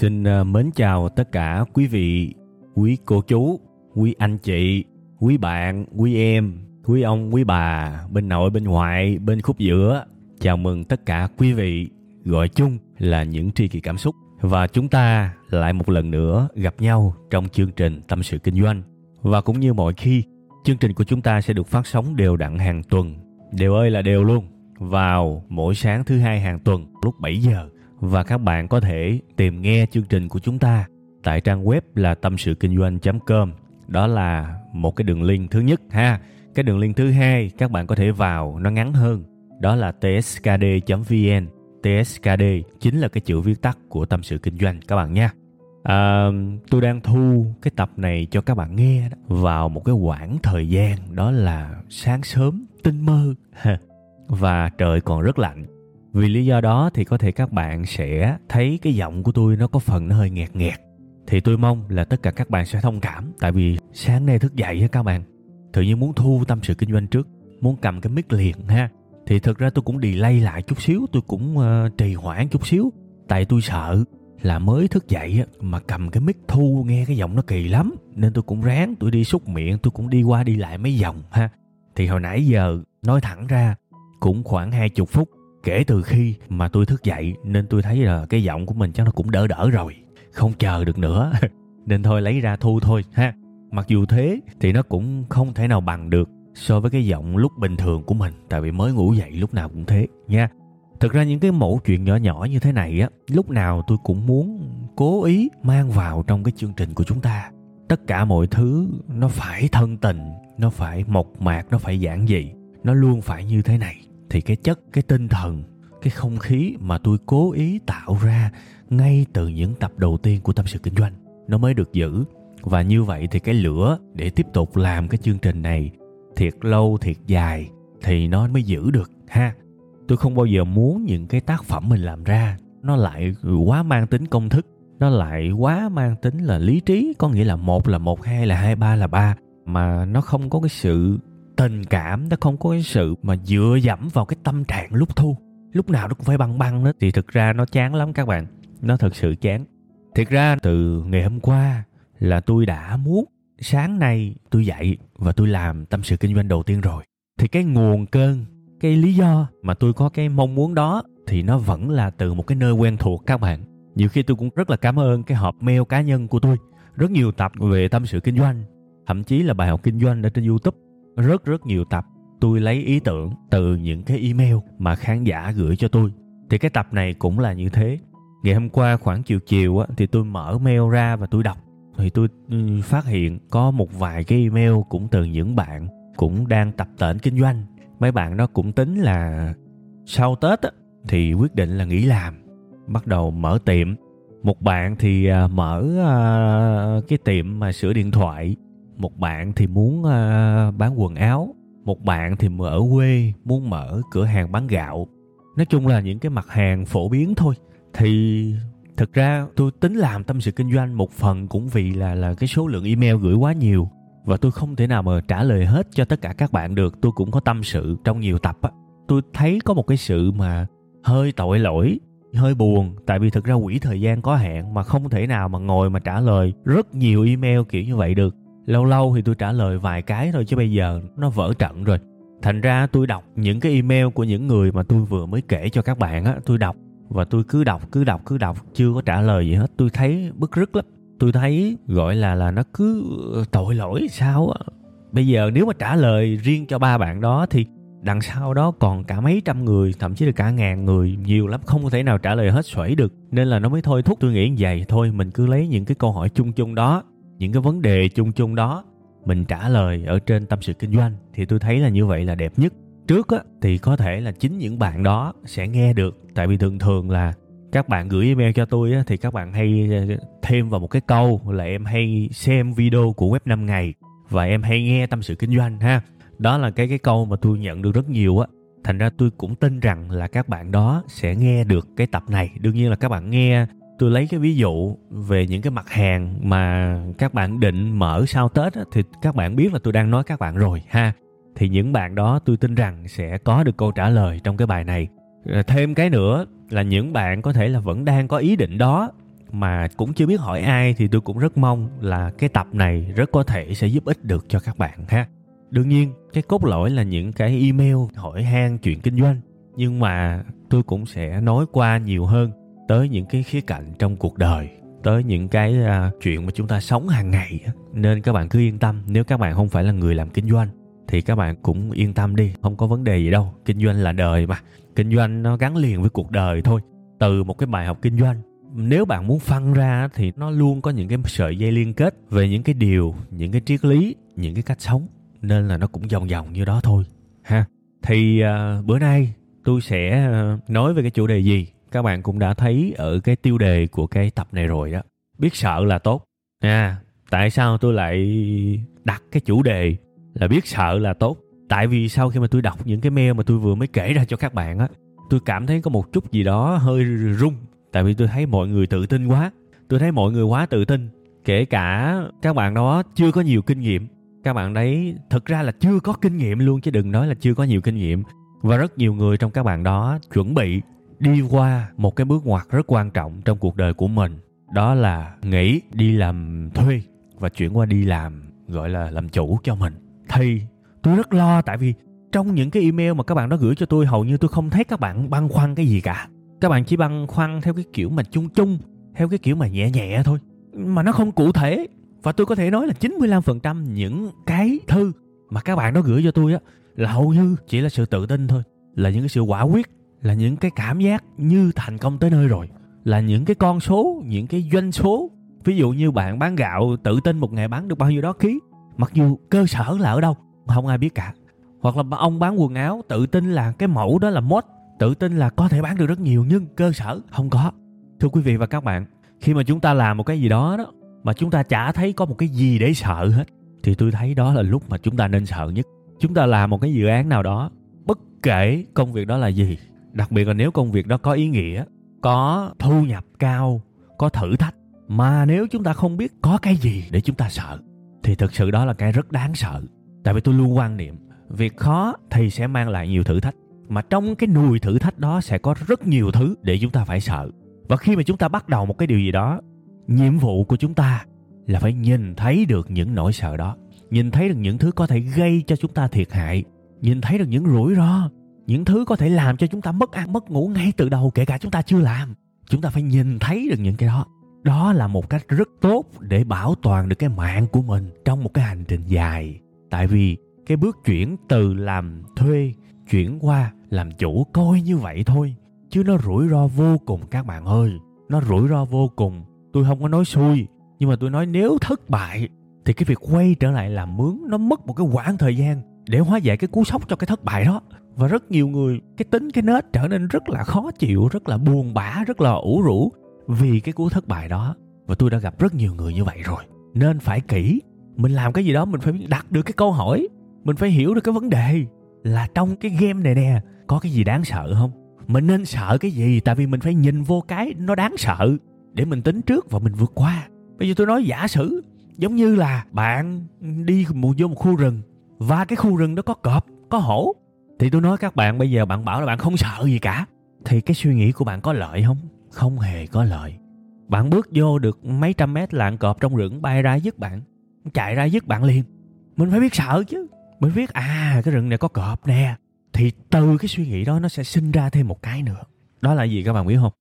Xin ờ, mến chào tất cả quý vị, quý cô chú, quý anh chị, quý bạn, quý em, quý ông, quý bà, bên nội, bên ngoại, bên khúc giữa. Chào mừng tất cả quý vị, gọi chung là những tri kỷ cảm xúc. Và chúng ta lại một lần nữa gặp nhau trong chương trình Tâm sự Kinh doanh. Và cũng như mọi khi, chương trình của chúng ta sẽ được phát sóng đều đặn hàng tuần. Đều ơi là đều luôn. Vào mỗi sáng thứ hai hàng tuần lúc 7 giờ và các bạn có thể tìm nghe chương trình của chúng ta tại trang web là tâm sự kinh doanh.com. Đó là một cái đường link thứ nhất ha. Cái đường link thứ hai các bạn có thể vào nó ngắn hơn. Đó là tskd.vn. TSKD chính là cái chữ viết tắt của tâm sự kinh doanh các bạn nha. À, tôi đang thu cái tập này cho các bạn nghe đó, vào một cái quãng thời gian đó là sáng sớm tinh mơ và trời còn rất lạnh vì lý do đó thì có thể các bạn sẽ thấy cái giọng của tôi nó có phần nó hơi nghẹt nghẹt. Thì tôi mong là tất cả các bạn sẽ thông cảm tại vì sáng nay thức dậy á các bạn. Tự nhiên muốn thu tâm sự kinh doanh trước muốn cầm cái mic liền ha. Thì thực ra tôi cũng delay lại chút xíu tôi cũng uh, trì hoãn chút xíu. Tại tôi sợ là mới thức dậy mà cầm cái mic thu nghe cái giọng nó kỳ lắm nên tôi cũng ráng tôi đi xúc miệng tôi cũng đi qua đi lại mấy vòng ha. Thì hồi nãy giờ nói thẳng ra cũng khoảng hai chục phút kể từ khi mà tôi thức dậy, nên tôi thấy là cái giọng của mình chắc nó cũng đỡ đỡ rồi. Không chờ được nữa. Nên thôi, lấy ra thu thôi, ha. Mặc dù thế thì nó cũng không thể nào bằng được so với cái giọng lúc bình thường của mình, tại vì mới ngủ dậy lúc nào cũng thế, nha. Thực ra những cái mẫu chuyện nhỏ nhỏ như thế này á, lúc nào tôi cũng muốn cố ý mang vào trong cái chương trình của chúng ta. Tất cả mọi thứ nó phải thân tình, nó phải mộc mạc, nó phải giản dị, nó luôn phải như thế này thì cái chất, cái tinh thần, cái không khí mà tôi cố ý tạo ra ngay từ những tập đầu tiên của tâm sự kinh doanh, nó mới được giữ. Và như vậy thì cái lửa để tiếp tục làm cái chương trình này thiệt lâu, thiệt dài thì nó mới giữ được, ha. Tôi không bao giờ muốn những cái tác phẩm mình làm ra nó lại quá mang tính công thức, nó lại quá mang tính là lý trí, có nghĩa là một là một, hai là hai, ba là ba, mà nó không có cái sự tình cảm nó không có cái sự mà dựa dẫm vào cái tâm trạng lúc thu. Lúc nào nó cũng phải băng băng đó thì thực ra nó chán lắm các bạn. Nó thật sự chán. Thiệt ra từ ngày hôm qua là tôi đã muốn sáng nay tôi dậy và tôi làm tâm sự kinh doanh đầu tiên rồi. Thì cái nguồn cơn, cái lý do mà tôi có cái mong muốn đó thì nó vẫn là từ một cái nơi quen thuộc các bạn. Nhiều khi tôi cũng rất là cảm ơn cái hộp mail cá nhân của tôi. Rất nhiều tập về tâm sự kinh doanh. Thậm chí là bài học kinh doanh ở trên youtube rất rất nhiều tập. Tôi lấy ý tưởng từ những cái email mà khán giả gửi cho tôi. Thì cái tập này cũng là như thế. Ngày hôm qua khoảng chiều chiều á, thì tôi mở mail ra và tôi đọc. Thì tôi ừ, phát hiện có một vài cái email cũng từ những bạn cũng đang tập tễnh kinh doanh. Mấy bạn đó cũng tính là sau tết á, thì quyết định là nghỉ làm. Bắt đầu mở tiệm. Một bạn thì à, mở à, cái tiệm mà sửa điện thoại một bạn thì muốn uh, bán quần áo một bạn thì ở quê muốn mở cửa hàng bán gạo. Nói chung là những cái mặt hàng phổ biến thôi. Thì thực ra tôi tính làm tâm sự kinh doanh một phần cũng vì là là cái số lượng email gửi quá nhiều và tôi không thể nào mà trả lời hết cho tất cả các bạn được. Tôi cũng có tâm sự trong nhiều tập á. Tôi thấy có một cái sự mà hơi tội lỗi hơi buồn tại vì thực ra quỹ thời gian có hạn mà không thể nào mà ngồi mà trả lời rất nhiều email kiểu như vậy được lâu lâu thì tôi trả lời vài cái thôi chứ bây giờ nó vỡ trận rồi. Thành ra tôi đọc những cái email của những người mà tôi vừa mới kể cho các bạn á, tôi đọc và tôi cứ đọc cứ đọc cứ đọc, chưa có trả lời gì hết. Tôi thấy bức rứt lắm. Tôi thấy gọi là là nó cứ ờ, tội lỗi sao á. Bây giờ nếu mà trả lời riêng cho ba bạn đó thì đằng sau đó còn cả mấy trăm người, thậm chí là cả ngàn người, nhiều lắm, không thể nào trả lời hết xuể được. Nên là nó mới thôi thúc tôi nghĩ như vậy. Thôi, mình cứ lấy những cái câu hỏi chung chung đó những cái vấn đề chung chung đó mình trả lời ở trên tâm sự kinh doanh thì tôi thấy là như vậy là đẹp nhất. Trước á thì có thể là chính những bạn đó sẽ nghe được tại vì thường thường là các bạn gửi email cho tôi á, thì các bạn hay ờ, thêm vào một cái câu là em hay xem video của web 5 ngày và em hay nghe tâm sự kinh doanh ha. Đó là cái cái câu mà tôi nhận được rất nhiều á. Thành ra tôi cũng tin rằng là các bạn đó sẽ nghe được cái tập này. Đương nhiên là các bạn nghe tôi lấy cái ví dụ về những cái mặt hàng mà các bạn định mở sau tết á, thì các bạn biết là tôi đang nói các bạn rồi ha. Thì những bạn đó tôi tin rằng sẽ có được câu trả lời trong cái bài này. Thêm cái nữa là những bạn có thể là vẫn đang có ý định đó mà cũng chưa biết hỏi ai thì tôi cũng rất mong là cái tập này rất có thể sẽ giúp ích được cho các bạn ha. Đương nhiên cái cốt lõi là những cái email hỏi han chuyện kinh doanh. Nhưng mà tôi cũng sẽ nói qua nhiều hơn tới những cái khía cạnh trong cuộc đời tới những cái uh, chuyện mà chúng ta sống hàng ngày nên các bạn cứ yên tâm nếu các bạn không phải là người làm kinh doanh thì các bạn cũng yên tâm đi không có vấn đề gì đâu. Kinh doanh là đời mà. Kinh doanh nó gắn liền với cuộc đời thôi. Từ một cái bài học kinh doanh nếu bạn muốn phân ra thì nó luôn có những cái sợi dây liên kết về những cái điều những cái triết lý những cái cách sống. Nên là nó cũng vòng vòng như đó thôi ha. Thì uh, bữa nay tôi sẽ uh, nói về cái chủ đề gì? Các bạn cũng đã thấy ở cái tiêu đề của cái tập này rồi đó. Biết sợ là tốt. À tại sao tôi lại đặt cái chủ đề là biết sợ là tốt? Tại vì sau khi mà tôi đọc những cái mail mà tôi vừa mới kể ra cho các bạn á, tôi cảm thấy có một chút gì đó hơi rung tại vì tôi thấy mọi người tự tin quá. Tôi thấy mọi người quá tự tin. Kể cả các bạn đó chưa có nhiều kinh nghiệm. Các bạn đấy thực ra là chưa có kinh nghiệm luôn chứ đừng nói là chưa có nhiều kinh nghiệm. Và rất nhiều người trong các bạn đó chuẩn bị đi qua một cái bước ngoặt rất quan trọng trong cuộc đời của mình. Đó là nghỉ đi làm thuê và chuyển qua đi làm, gọi là làm chủ cho mình. Thì tôi rất lo, tại vì trong những cái email mà các bạn đó gửi cho tôi, hầu như tôi không thấy các bạn băn khoăn cái gì cả. Các bạn chỉ băn khoăn theo cái kiểu mà chung chung, theo cái kiểu mà nhẹ nhẹ thôi. Mà nó không cụ thể. Và tôi có thể nói là 95% những cái thư mà các bạn đó gửi cho tôi á, là hầu như chỉ là sự tự tin thôi, là những cái sự quả quyết là những cái cảm giác như thành công tới nơi rồi, là những cái con số, những cái doanh số. Ví dụ như bạn bán gạo, tự tin một ngày bán được bao nhiêu đó ký mặc dù cơ sở là ở đâu không ai biết cả. Hoặc là ông bán quần áo, tự tin là cái mẫu đó là mốt, tự tin là có thể bán được rất nhiều nhưng cơ sở không có. Thưa quý vị và các bạn, khi mà chúng ta làm một cái gì đó đó, mà chúng ta chả thấy có một cái gì để sợ hết, thì tôi thấy đó là lúc mà chúng ta nên sợ nhất. Chúng ta làm một cái dự án nào đó, bất kể công việc đó là gì đặc biệt là nếu công việc đó có ý nghĩa, có thu nhập cao, có thử thách, mà nếu chúng ta không biết có cái gì để chúng ta sợ, thì thực sự đó là cái rất đáng sợ. Tại vì tôi luôn quan niệm, việc khó thì sẽ mang lại nhiều thử thách, mà trong cái nùi thử thách đó sẽ có rất nhiều thứ để chúng ta phải sợ. Và khi mà chúng ta bắt đầu một cái điều gì đó, nhiệm vụ của chúng ta là phải nhìn thấy được những nỗi sợ đó, nhìn thấy được những thứ có thể gây cho chúng ta thiệt hại, nhìn thấy được những rủi ro những thứ có thể làm cho chúng ta mất ăn, mất ngủ ngay từ đầu, kể cả chúng ta chưa làm. Chúng ta phải nhìn thấy được những cái đó. Đó là một cách rất tốt để bảo toàn được cái mạng của mình trong một cái hành trình dài. Tại vì cái bước chuyển từ làm thuê, chuyển qua làm chủ coi như vậy thôi, chứ nó rủi ro vô cùng các bạn ơi. Nó rủi ro vô cùng. Tôi không có nói xui, nhưng mà tôi nói nếu thất bại, thì cái việc quay trở lại làm mướn nó mất một cái quãng thời gian để hóa giải cái cú sốc cho cái thất bại đó và rất nhiều người, cái tính cái nết trở nên rất là khó chịu, rất là buồn bã, rất là ủ rũ vì cái cú thất bại đó. Và tôi đã gặp rất nhiều người như vậy rồi. Nên phải kỹ, mình làm cái gì đó mình phải đặt được cái câu hỏi, mình phải hiểu được cái vấn đề là trong cái game này nè, có cái gì đáng sợ không? Mình nên sợ cái gì? Tại vì mình phải nhìn vô cái nó đáng sợ để mình tính trước và mình vượt qua. Bây giờ tôi nói giả sử, giống như là bạn đi một vô một khu rừng và cái khu rừng đó có cọp, có hổ thì tôi nói các bạn, bây giờ bạn bảo là bạn không sợ gì cả. Thì cái suy nghĩ của bạn có lợi không? Không hề có lợi. Bạn bước vô được mấy trăm mét lạng cọp trong rừng, bay ra dứt bạn. Chạy ra dứt bạn liền. Mình phải biết sợ chứ. Mình biết à cái rừng này có cọp nè. Thì từ cái suy nghĩ đó nó sẽ sinh ra thêm một cái nữa. Đó là gì các bạn biết không?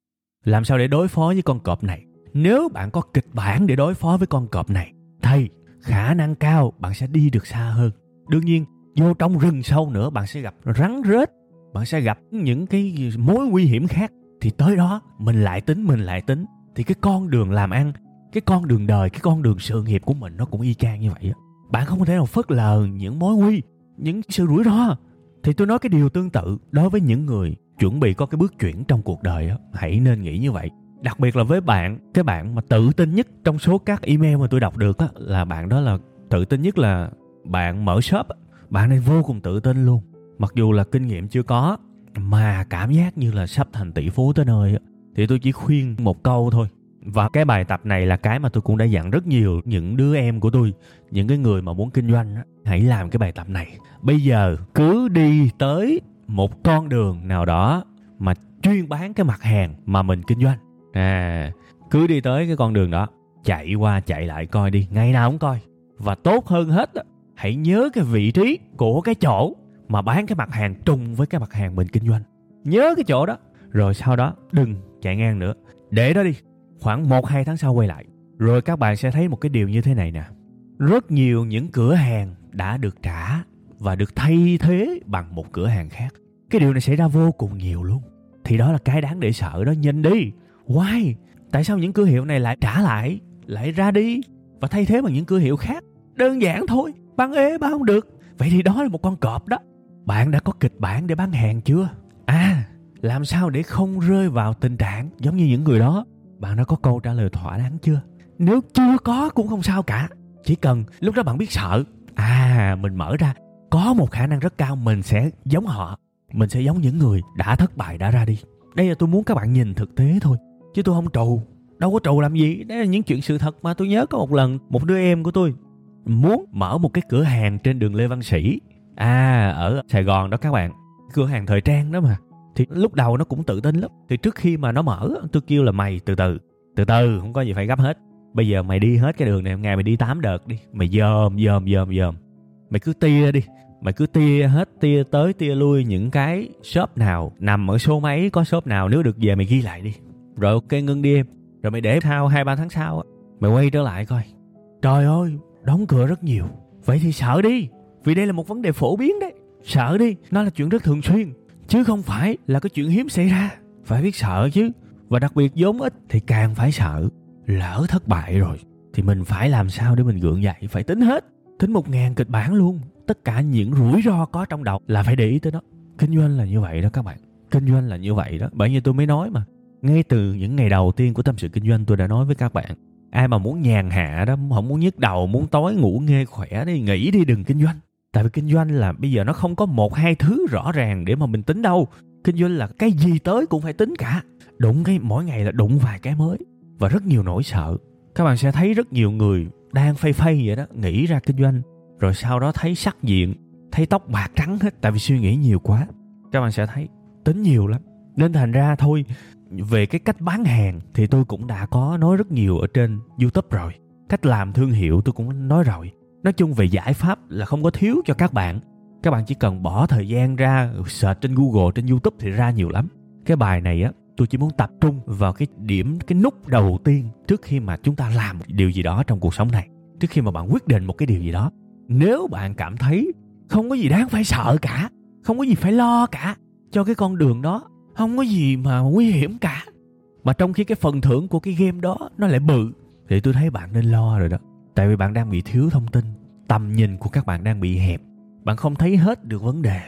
Làm sao để đối phó với con cọp này? Nếu bạn có kịch bản để đối phó với con cọp này thì khả năng cao bạn sẽ đi được xa hơn. Đương nhiên vô trong rừng sâu nữa, bạn sẽ gặp rắn rết, bạn sẽ gặp những cái mối nguy hiểm khác. Thì tới đó, mình lại tính, mình lại tính. Thì cái con đường làm ăn, cái con đường đời, cái con đường sự nghiệp của mình nó cũng y chang như vậy á. Bạn không thể nào phớt lờ những mối nguy, những sự rủi ro. Thì tôi nói cái điều tương tự đối với những người chuẩn bị có cái bước chuyển trong cuộc đời á. Hãy nên nghĩ như vậy. Đặc biệt là với bạn, cái bạn mà tự tin nhất trong số các email mà tôi đọc được á, là bạn đó là tự tin nhất là bạn mở shop bạn ấy vô cùng tự tin luôn. Mặc dù là kinh nghiệm chưa có, mà cảm giác như là sắp thành tỷ phú tới nơi thì tôi chỉ khuyên một câu thôi. Và cái bài tập này là cái mà tôi cũng đã dặn rất nhiều những đứa em của tôi, những cái người mà muốn kinh doanh hãy làm cái bài tập này. Bây giờ cứ đi tới một con đường nào đó mà chuyên bán cái mặt hàng mà mình kinh doanh. À cứ đi tới cái con đường đó, chạy qua chạy lại coi đi, ngày nào cũng coi. Và tốt hơn hết hãy nhớ cái vị trí của cái chỗ mà bán cái mặt hàng trùng với cái mặt hàng mình kinh doanh. Nhớ cái chỗ đó. Rồi sau đó đừng chạy ngang nữa. Để đó đi. Khoảng một, hai tháng sau quay lại. Rồi các bạn sẽ thấy một cái điều như thế này nè. Rất nhiều những cửa hàng đã được trả và được thay thế bằng một cửa hàng khác. Cái điều này xảy ra vô cùng nhiều luôn. Thì đó là cái đáng để sợ đó. Nhìn đi. Why? Tại sao những cửa hiệu này lại trả lại lại ra đi và thay thế bằng những cửa hiệu khác? Đơn giản thôi bán ế bán không được. Vậy thì đó là một con cọp đó. Bạn đã có kịch bản để bán hàng chưa? À làm sao để không rơi vào tình trạng giống như những người đó? Bạn đã có câu trả lời thỏa đáng chưa? Nếu chưa có cũng không sao cả. Chỉ cần lúc đó bạn biết sợ. À mình mở ra. Có một khả năng rất cao mình sẽ giống họ. Mình sẽ giống những người đã thất bại đã ra đi. Đây là tôi muốn các bạn nhìn thực tế thôi. Chứ tôi không trù. Đâu có trù làm gì. Đây là những chuyện sự thật mà tôi nhớ có một lần một đứa em của tôi muốn mở một cái cửa hàng trên đường lê văn sĩ. À ở sài gòn đó các bạn. Cửa hàng thời trang đó mà. Thì lúc đầu nó cũng tự tin lắm. Thì trước khi mà nó mở, tôi kêu là mày từ từ. Từ từ, không có gì phải gấp hết. Bây giờ mày đi hết cái đường này, ngày mày đi 8 đợt đi. Mày dòm dòm dòm dòm. Mày cứ tia đi. Mày cứ tia hết, tia tới, tia lui những cái shop nào nằm ở số mấy, có shop nào nếu được về mày ghi lại đi. Rồi ok, ngưng đi em. Rồi mày để sau hai ba tháng sau mày quay trở lại coi. Trời ơi đóng cửa rất nhiều. Vậy thì sợ đi, vì đây là một vấn đề phổ biến đấy. Sợ đi, nó là chuyện rất thường xuyên, chứ không phải là cái chuyện hiếm xảy ra. Phải biết sợ chứ, và đặc biệt vốn ít thì càng phải sợ. Lỡ thất bại rồi, thì mình phải làm sao để mình gượng dậy? Phải tính hết, tính một ngàn kịch bản luôn. Tất cả những rủi ro có trong đầu là phải để ý tới nó. Kinh doanh là như vậy đó các bạn. Kinh doanh là như vậy đó. Bởi như tôi mới nói mà, ngay từ những ngày đầu tiên của tâm sự kinh doanh tôi đã nói với các bạn ai mà muốn nhàn hạ đó, không muốn nhức đầu, muốn tối ngủ nghe khỏe đi, nghỉ đi đừng kinh doanh. Tại vì kinh doanh là bây giờ nó không có một hai thứ rõ ràng để mà mình tính đâu. Kinh doanh là cái gì tới cũng phải tính cả. Đụng cái, mỗi ngày là đụng vài cái mới và rất nhiều nỗi sợ. Các bạn sẽ thấy rất nhiều người đang phay phay vậy đó, nghĩ ra kinh doanh, rồi sau đó thấy sắc diện, thấy tóc bạc trắng hết, tại vì suy nghĩ nhiều quá. Các bạn sẽ thấy, tính nhiều lắm. Nên thành ra thôi về cái cách bán hàng thì tôi cũng đã có nói rất nhiều ở trên youtube rồi. Cách làm thương hiệu tôi cũng nói rồi. Nói chung về giải pháp là không có thiếu cho các bạn. Các bạn chỉ cần bỏ thời gian ra search trên google, trên youtube thì ra nhiều lắm. Cái bài này á, tôi chỉ muốn tập trung vào cái điểm, cái nút đầu tiên trước khi mà chúng ta làm điều gì đó trong cuộc sống này. Trước khi mà bạn quyết định một cái điều gì đó. Nếu bạn cảm thấy không có gì đáng phải sợ cả, không có gì phải lo cả cho cái con đường đó không có gì mà nguy hiểm cả. Mà trong khi cái phần thưởng của cái game đó nó lại bự, thì tôi thấy bạn nên lo rồi đó. Tại vì bạn đang bị thiếu thông tin, tầm nhìn của các bạn đang bị hẹp. Bạn không thấy hết được vấn đề,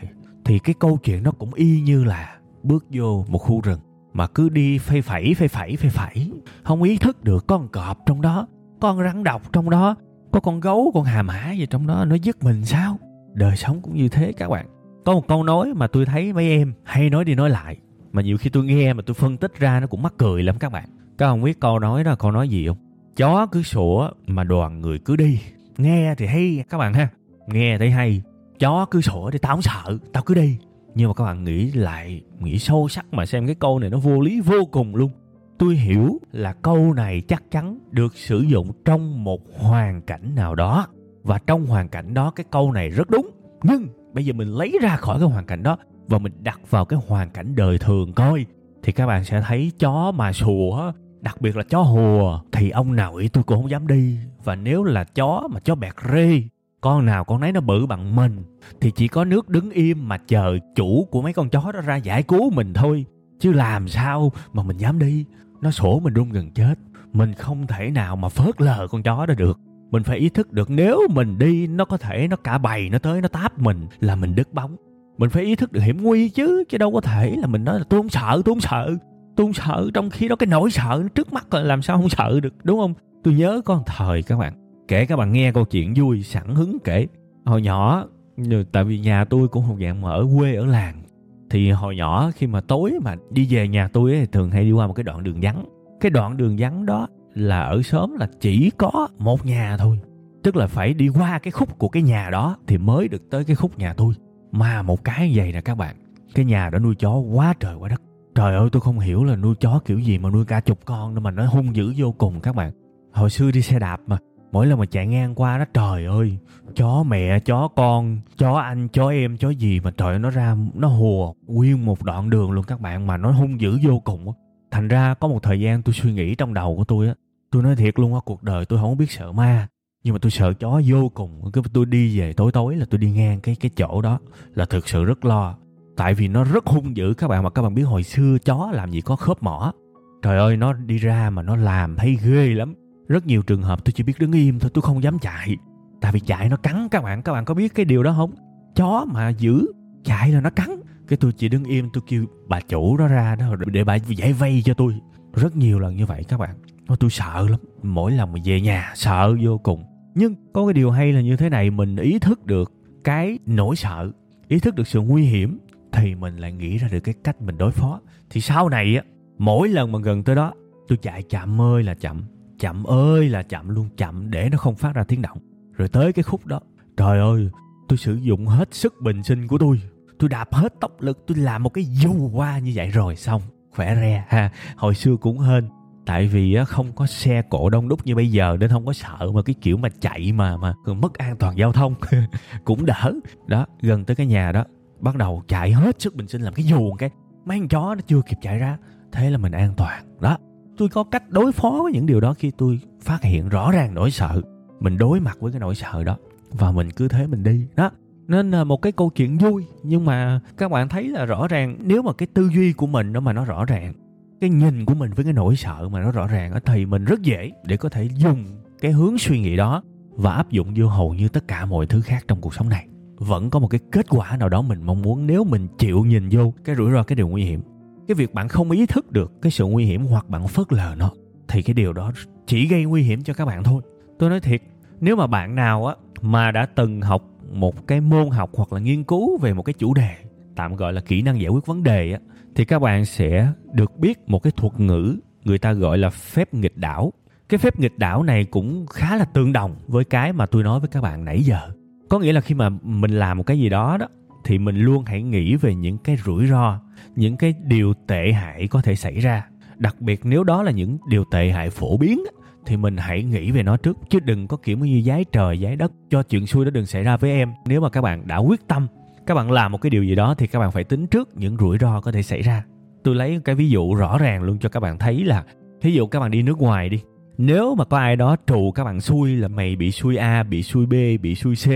thì cái câu chuyện nó cũng y như là bước vô một khu rừng, mà cứ đi phây phẩy phây phẩy phây phẩy. Không ý thức được con cọp trong đó, con rắn độc trong đó, có con gấu, con hà mã gì trong đó, nó giết mình sao? Đời sống cũng như thế các bạn. Có một câu nói mà tôi thấy mấy em hay nói đi nói lại mà nhiều khi tôi nghe mà tôi phân tích ra nó cũng mắc cười lắm các bạn. Các ông biết câu nói đó, câu nói gì không? Chó cứ sủa mà đoàn người cứ đi. Nghe thì hay các bạn ha. Nghe thấy hay. Chó cứ sủa thì tao không sợ, tao cứ đi. Nhưng mà các bạn nghĩ lại, nghĩ sâu sắc mà xem cái câu này nó vô lý vô cùng luôn. Tôi hiểu là câu này chắc chắn được sử dụng trong một hoàn cảnh nào đó. Và trong hoàn cảnh đó cái câu này rất đúng. Nhưng bây giờ mình lấy ra khỏi cái hoàn cảnh đó và mình đặt vào cái hoàn cảnh đời thường coi, thì các bạn sẽ thấy chó mà sủa, đặc biệt là chó hùa, thì ông nào ý tôi cũng không dám đi. Và nếu là chó mà chó bẹt rê, con nào con nấy nó bự bằng mình, thì chỉ có nước đứng im mà chờ chủ của mấy con chó đó ra giải cứu mình thôi. Chứ làm sao mà mình dám đi? Nó sổ mình run gần chết. Mình không thể nào mà phớt lờ con chó đó được. Mình phải ý thức được nếu mình đi, nó có thể nó cả bầy nó tới, nó táp mình, là mình đứt bóng mình phải ý thức được hiểm nguy chứ chứ đâu có thể là mình nói là tôi không sợ tôi không sợ. Tôi không sợ trong khi đó cái nỗi sợ trước mắt là làm sao không sợ được đúng không? Tôi nhớ có một thời các bạn kể các bạn nghe câu chuyện vui sẵn hứng kể. Hồi nhỏ ừ, tại vì nhà tôi cũng không dạng mà ở quê ở làng thì hồi nhỏ khi mà tối mà đi về nhà tôi ấy, thường hay đi qua một cái đoạn đường vắng. Cái đoạn đường vắng đó là ở xóm là chỉ có một nhà thôi tức là phải đi qua cái khúc của cái nhà đó thì mới được tới cái khúc nhà tôi mà một cái vậy nè các bạn, cái nhà đó nuôi chó quá trời quá đất. Trời ơi, tôi không hiểu là nuôi chó kiểu gì mà nuôi cả chục con nữa mà nó hung dữ vô cùng các bạn. Hồi xưa đi xe đạp mà, mỗi lần mà chạy ngang qua đó, trời ơi, chó mẹ, chó con, chó anh, chó em, chó gì mà trời nó ra, nó hùa nguyên một đoạn đường luôn các bạn mà nó hung dữ vô cùng thành ra có một thời gian tôi suy nghĩ trong đầu của tôi á, tôi nói thiệt luôn á, cuộc đời tôi không biết sợ ma nhưng mà tôi sợ chó vô cùng. Cứ tôi đi về tối tối là tôi đi ngang cái cái chỗ đó là thực sự rất lo. Tại vì nó rất hung dữ. Các bạn mà các bạn biết hồi xưa chó làm gì có khớp mỏ. Trời ơi, nó đi ra mà nó làm thấy ghê lắm. Rất nhiều trường hợp tôi chỉ biết đứng im thôi, tôi không dám chạy. Tại vì chạy nó cắn các bạn. Các bạn có biết cái điều đó không? Chó mà giữ, chạy là nó cắn. Cái tôi chỉ đứng im, tôi kêu bà chủ đó ra đó để bà giải vây cho tôi. Rất nhiều lần như vậy các bạn. Tôi sợ lắm. Mỗi lần mà về nhà sợ vô cùng nhưng có cái điều hay là như thế này, mình ý thức được cái nỗi sợ, ý thức được sự nguy hiểm, thì mình lại nghĩ ra được cái cách mình đối phó. Thì sau này á, mỗi lần mà gần tới đó, tôi chạy chậm ơi là chậm chậm ơi là chậm luôn, chậm để nó không phát ra tiếng động. Rồi tới cái khúc đó, trời ơi, tôi sử dụng hết sức bình sinh của tôi. Tôi đạp hết tốc lực, tôi làm một cái dù qua như vậy rồi xong, khỏe re ha. Hồi xưa cũng hên tại vì không có xe cộ đông đúc như bây giờ nên không có sợ mà cái kiểu mà chạy mà mà mất an toàn giao thông. Cũng đỡ. Đó, gần tới cái nhà đó, bắt đầu chạy hết sức bình sinh làm cái dù cái. Mấy con chó nó chưa kịp chạy ra, thế là mình an toàn. Đó, tôi có cách đối phó với những điều đó khi tôi phát hiện rõ ràng nỗi sợ. Mình đối mặt với cái nỗi sợ đó và mình cứ thế mình đi. Đó, nên là một cái câu chuyện vui, nhưng mà các bạn thấy là rõ ràng, nếu mà cái tư duy của mình đó mà nó rõ ràng cái nhìn của mình với cái nỗi sợ mà nó rõ ràng thì mình rất dễ để có thể dùng cái hướng suy nghĩ đó và áp dụng vô hầu như tất cả mọi thứ khác trong cuộc sống này. Vẫn có một cái kết quả nào đó mình mong muốn nếu mình chịu nhìn vô cái rủi ro, cái điều nguy hiểm. Cái việc bạn không ý thức được cái sự nguy hiểm hoặc bạn phớt lờ nó, thì cái điều đó chỉ gây nguy hiểm cho các bạn thôi. Tôi nói thiệt, nếu mà bạn nào á, mà đã từng học một cái môn học hoặc là nghiên cứu về một cái chủ đề tạm gọi là kỹ năng giải quyết vấn đề á thì các bạn sẽ được biết một cái thuật ngữ người ta gọi là phép nghịch đảo. Cái phép nghịch đảo này cũng khá là tương đồng với cái mà tôi nói với các bạn nãy giờ. Có nghĩa là khi mà mình làm một cái gì đó đó, thì mình luôn hãy nghĩ về những cái rủi ro, những cái điều tệ hại có thể xảy ra. Đặc biệt nếu đó là những điều tệ hại phổ biến thì mình hãy nghĩ về nó trước. Chứ đừng có kiểu như giái trời, giái đất, cho chuyện xui đó đừng xảy ra với em. Nếu mà các bạn đã quyết tâm các bạn làm một cái điều gì đó thì các bạn phải tính trước những rủi ro có thể xảy ra tôi lấy cái ví dụ rõ ràng luôn cho các bạn thấy là ví dụ các bạn đi nước ngoài đi nếu mà có ai đó trù các bạn xui là mày bị xui A, bị xui B, bị xui C,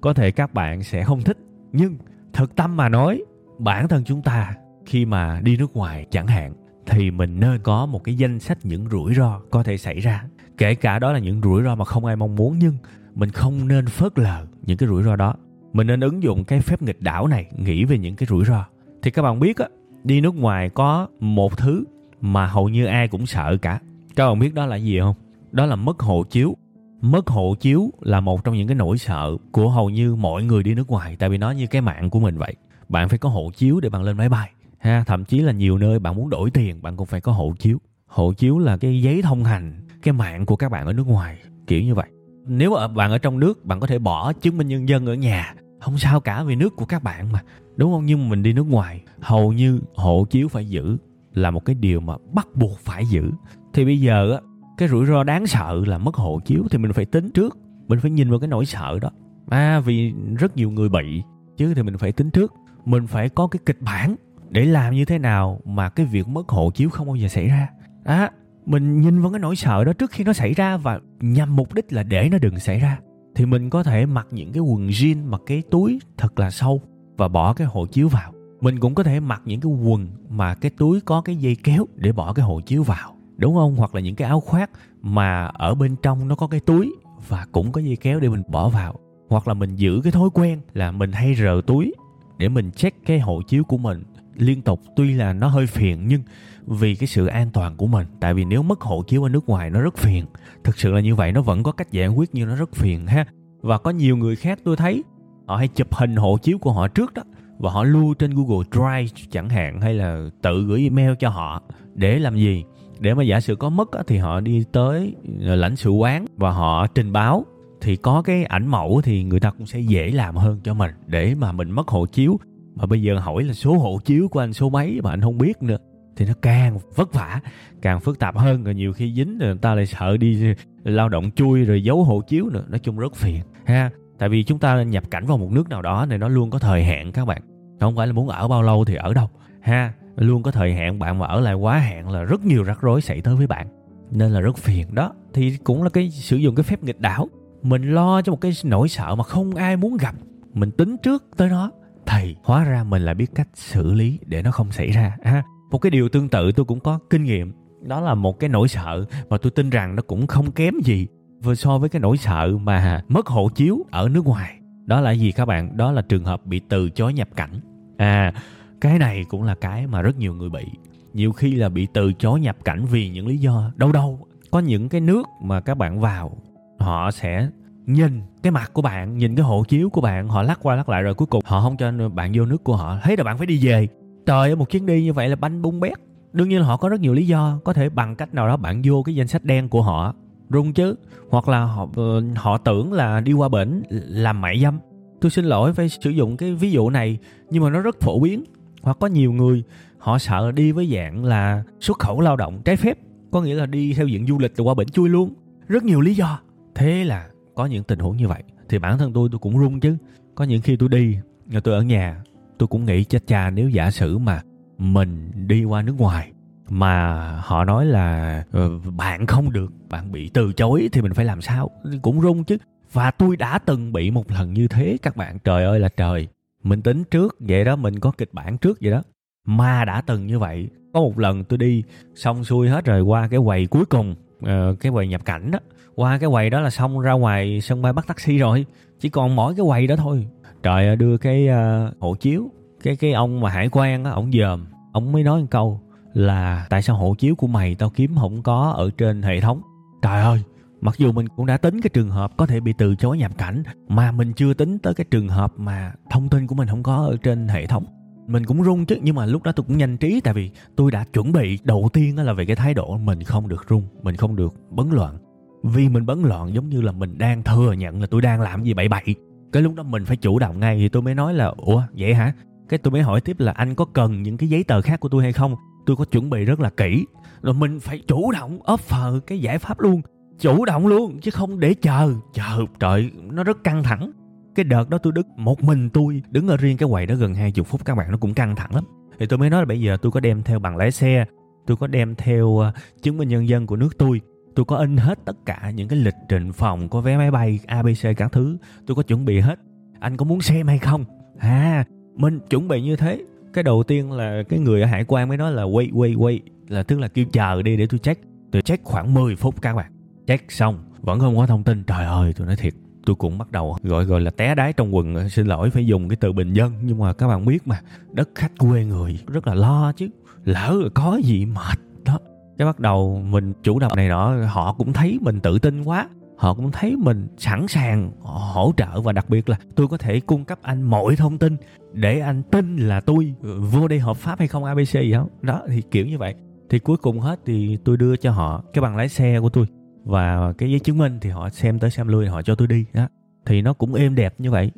có thể các bạn sẽ không thích. Nhưng thực tâm mà nói, bản thân chúng ta khi mà đi nước ngoài chẳng hạn thì mình nên có một cái danh sách những rủi ro có thể xảy ra. Kể cả đó là những rủi ro mà không ai mong muốn nhưng mình không nên phớt lờ những cái rủi ro đó. Mình nên ứng dụng cái phép nghịch đảo này nghĩ về những cái rủi ro. Thì các bạn biết á, đi nước ngoài có một thứ mà hầu như ai cũng sợ cả các bạn biết đó là gì không? Đó là mất hộ chiếu. Mất hộ chiếu là một trong những cái nỗi sợ của hầu như mọi người đi nước ngoài tại vì nó như cái mạng của mình vậy. Bạn phải có hộ chiếu để bạn lên máy bay. Ha, thậm chí là nhiều nơi bạn muốn đổi tiền bạn cũng phải có hộ chiếu. Hộ chiếu là cái giấy thông hành, cái mạng của các bạn ở nước ngoài, kiểu như vậy. Nếu mà bạn ở trong nước, bạn có thể bỏ chứng minh nhân dân ở nhà, không sao cả vì nước của các bạn mà. Đúng không? Nhưng mà mình đi nước ngoài, hầu như hộ chiếu phải giữ là một cái điều mà bắt buộc phải giữ. Thì bây giờ á cái rủi ro đáng sợ là mất hộ chiếu thì mình phải tính trước. Mình phải nhìn vào cái nỗi sợ đó. À vì rất nhiều người bị chứ thì mình phải tính trước. Mình phải có cái kịch bản để làm như thế nào mà cái việc mất hộ chiếu không bao giờ xảy ra. À mình nhìn vào cái nỗi sợ đó trước khi nó xảy ra và nhằm mục đích là để nó đừng xảy ra thì mình có thể mặc những cái quần jean, mặc cái túi thật là sâu và bỏ cái hộ chiếu vào. Mình cũng có thể mặc những cái quần mà cái túi có cái dây kéo để bỏ cái hộ chiếu vào, đúng không? Hoặc là những cái áo khoác mà ở bên trong nó có cái túi và cũng có dây kéo để mình bỏ vào. Hoặc là mình giữ cái thói quen là mình hay rờ túi để mình check cái hộ chiếu của mình liên tục. Tuy là nó hơi phiền, nhưng vì cái sự an toàn của mình. Tại vì nếu mất hộ chiếu ở nước ngoài nó rất phiền. Thực sự là như vậy, nó vẫn có cách giải quyết nhưng nó rất phiền ha. Và có nhiều người khác tôi thấy, họ hay chụp hình hộ chiếu của họ trước đó. Và họ lưu trên Google Drive chẳng hạn, hay là tự gửi email cho họ. Để làm gì? Để mà giả sử có mất thì họ đi tới ờ, lãnh sự quán và họ trình báo. Thì có cái ảnh mẫu thì người ta cũng sẽ dễ làm hơn cho mình. Để mà mình mất hộ chiếu mà bây giờ hỏi là số hộ chiếu của anh số mấy mà anh không biết nữa. Thì nó càng vất vả, càng phức tạp hơn. Rồi nhiều khi dính rồi người ta lại sợ đi lao động chui rồi giấu hộ chiếu nữa. Nói chung rất phiền, ha. Tại vì chúng ta nhập cảnh vào một nước nào đó thì nó luôn có thời hạn các bạn. Không phải là muốn ở bao lâu thì ở đâu, ha. Luôn có thời hạn, bạn mà ở lại quá hạn là rất nhiều rắc rối xảy tới với bạn. Nên là rất phiền đó. Thì cũng là cái sử dụng cái phép nghịch đảo. Mình lo cho một cái nỗi sợ mà không ai muốn gặp. Mình tính trước tới nó thì hóa ra mình là biết cách xử lý để nó không xảy ra, ha. Một cái điều tương tự tôi cũng có kinh nghiệm. Đó là một cái nỗi sợ mà tôi tin rằng nó cũng không kém gì vừa so với cái nỗi sợ mà mất hộ chiếu ở nước ngoài. Đó là gì các bạn? Đó là trường hợp bị từ chối nhập cảnh. À cái này cũng là cái mà rất nhiều người bị. Nhiều khi là bị từ chối nhập cảnh vì những lý do đâu đâu có những cái nước mà các bạn vào, họ sẽ nhìn cái mặt của bạn, nhìn cái hộ chiếu của bạn, họ lắc qua lắc lại rồi cuối cùng họ không cho bạn vô nước của họ. Thấy là bạn phải đi về. Trời ơi, một chuyến đi như vậy là banh bung bét. Đương nhiên là họ có rất nhiều lý do, có thể bằng cách nào đó bạn vô cái danh sách đen của họ. Rung chứ, hoặc là họ ờ, họ tưởng là đi qua bển làm mại dâm. Tôi xin lỗi phải sử dụng cái ví dụ này, nhưng mà nó rất phổ biến. Hoặc có nhiều người, họ sợ đi với dạng là xuất khẩu lao động trái phép, có nghĩa là đi theo diện du lịch rồi qua bển chui luôn. Rất nhiều lý do. Thế là có những tình huống như vậy, thì bản thân tôi tôi cũng run chứ. Có những khi tôi đi tôi ở nhà, tôi cũng nghĩ chết cha nếu giả sử mà mình đi qua nước ngoài mà họ nói là ờ, bạn không được, bạn bị từ chối thì mình phải làm sao? Cũng run chứ. Và tôi đã từng bị một lần như thế, các bạn. Trời ơi là trời. Mình tính trước, vậy đó, mình có kịch bản trước vậy đó. Mà đã từng như vậy. Có một lần tôi đi xong xuôi hết rồi qua cái quầy cuối cùng ờ, cái quầy nhập cảnh đó qua cái quầy đó là xong ra ngoài sân bay bắt taxi rồi. Chỉ còn mỗi cái quầy đó thôi. Trời đưa cái uh, hộ chiếu. Cái cái ông mà hải quan á ổng dòm. Ông mới nói một câu là tại sao hộ chiếu của mày tao kiếm không có ở trên hệ thống? Trời ơi mặc dù mình cũng đã tính cái trường hợp có thể bị từ chối nhập cảnh mà mình chưa tính tới cái trường hợp mà thông tin của mình không có ở trên hệ thống. Mình cũng run chứ nhưng mà lúc đó tôi cũng nhanh trí tại vì tôi đã chuẩn bị đầu tiên là về cái thái độ mình không được run mình không được bấn loạn vì mình bấn loạn giống như là mình đang thừa nhận là tôi đang làm gì bậy bậy. Cái lúc đó mình phải chủ động ngay thì tôi mới nói là, ủa, vậy hả? Cái tôi mới hỏi tiếp là anh có cần những cái giấy tờ khác của tôi hay không? Tôi có chuẩn bị rất là kỹ. Rồi mình phải chủ động offer cái giải pháp luôn. Chủ động luôn, chứ không để chờ. Chờ trời, nó rất căng thẳng. Cái đợt đó tôi đứng một mình tôi, đứng ở riêng cái quầy đó gần hai chục phút, các bạn nó cũng căng thẳng lắm. Thì tôi mới nói là bây giờ tôi có đem theo bằng lái xe, tôi có đem theo ờ, chứng minh nhân dân của nước tôi tôi có in hết tất cả những cái lịch trình phòng có vé máy bay abc các thứ. Tôi có chuẩn bị hết. Anh có muốn xem hay không? À mình chuẩn bị như thế. Cái đầu tiên là cái người ở hải quan mới nói là wait wait wait. Là tức là kêu chờ đi để tôi check. Tôi check khoảng 10 phút các bạn. Check xong, vẫn không có thông tin. Trời ơi, tôi nói thiệt, tôi cũng bắt đầu gọi gọi là té đáy trong quần. Xin lỗi, phải dùng cái từ bình dân. Nhưng mà các bạn biết mà, đất khách quê người rất là lo chứ. Lỡ có gì mệt đó cái bắt đầu mình chủ động này nọ, họ cũng thấy mình tự tin quá. Họ cũng thấy mình sẵn sàng hỗ trợ và đặc biệt là tôi có thể cung cấp anh mọi thông tin để anh tin là tôi vô đây hợp pháp hay không abc gì không đó, thì kiểu như vậy. Thì cuối cùng hết thì tôi đưa cho họ cái bằng lái xe của tôi và cái giấy chứng minh thì họ xem tới xem lui, họ cho tôi đi. Đó, thì nó cũng êm đẹp như vậy.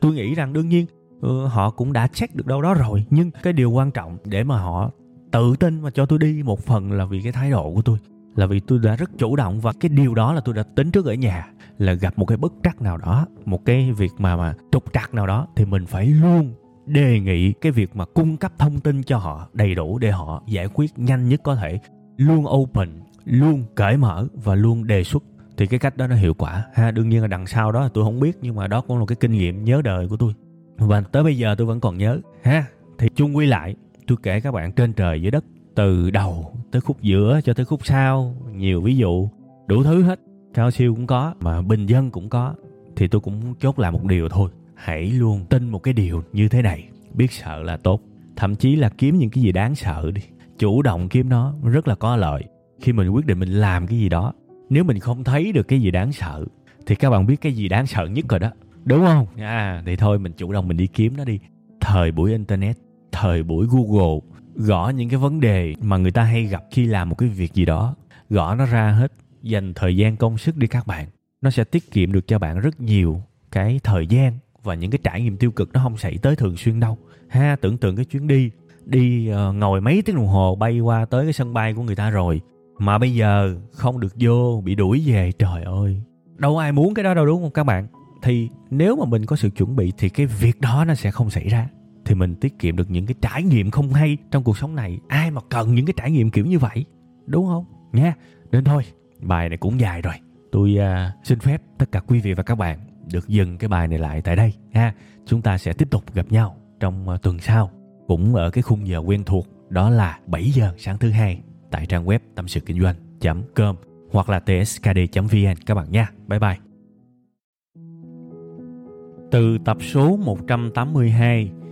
Tôi nghĩ rằng đương nhiên ừ, họ cũng đã check được đâu đó rồi. Nhưng cái điều quan trọng để mà họ tự tin mà cho tôi đi một phần là vì cái thái độ của tôi, là vì tôi đã rất chủ động và cái điều đó là tôi đã tính trước ở nhà, là gặp một cái bất trắc nào đó, một cái việc mà mà trục trặc nào đó thì mình phải luôn đề nghị cái việc mà cung cấp thông tin cho họ đầy đủ để họ giải quyết nhanh nhất có thể, luôn open, luôn cởi mở và luôn đề xuất. Thì cái cách đó nó hiệu quả. Ha, đương nhiên là đằng sau đó là tôi không biết, nhưng mà đó cũng là cái kinh nghiệm nhớ đời của tôi. Và tới bây giờ tôi vẫn còn nhớ. Ha, thì chung quy lại tôi kể các bạn trên trời dưới đất, từ đầu tới khúc giữa cho tới khúc sau, nhiều ví dụ, đủ thứ hết. Cao siêu cũng có, mà bình dân cũng có. Thì tôi cũng chốt lại một điều thôi, hãy luôn tin một cái điều như thế này, biết sợ là tốt. Thậm chí là kiếm những cái gì đáng sợ đi, chủ động kiếm nó rất là có lợi. Khi mình quyết định mình làm cái gì đó, nếu mình không thấy được cái gì đáng sợ, thì các bạn biết cái gì đáng sợ nhất rồi đó, đúng không? À thì thôi, mình chủ động mình đi kiếm nó đi. Thời buổi internet thời buổi google gõ những cái vấn đề mà người ta hay gặp khi làm một cái việc gì đó gõ nó ra hết dành thời gian công sức đi các bạn. Nó sẽ tiết kiệm được cho bạn rất nhiều cái thời gian và những cái trải nghiệm tiêu cực nó không xảy tới thường xuyên đâu. Ha tưởng tượng cái chuyến đi đi uh, ngồi mấy tiếng đồng hồ bay qua tới cái sân bay của người ta rồi mà bây giờ không được vô bị đuổi về trời ơi. Đâu ai muốn cái đó đâu đúng không các bạn? Thì nếu mà mình có sự chuẩn bị thì cái việc đó nó sẽ không xảy ra thì mình tiết kiệm được những cái trải nghiệm không hay trong cuộc sống này. Ai mà cần những cái trải nghiệm kiểu như vậy? Đúng không? Nha nên thôi bài này cũng dài rồi. Tôi uh, xin phép tất cả quý vị và các bạn được dừng cái bài này lại tại đây ha. Chúng ta sẽ tiếp tục gặp nhau trong uh, tuần sau. Cũng ở cái khung giờ quen thuộc đó là 7 giờ sáng thứ hai tại trang web tâm sự kinh doanh.com hoặc là tskd.vn các bạn nha. Bye bye. Từ tập số 182,